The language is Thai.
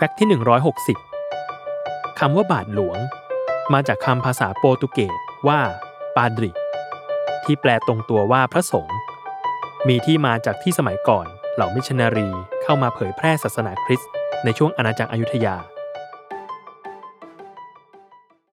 แฟกต์ที่ 160 คำว่าบาทหลวง มาจากคำภาษาโปรตุเกสว่าปาดริ ที่แปลตรงตัวว่าพระสงฆ์ มีที่มาจากที่สมัยก่อนเหล่ามิชนนารีเข้ามาเผยแพร่ศาสนาคริสต์ในช่วงอาณาจักรอยุธยา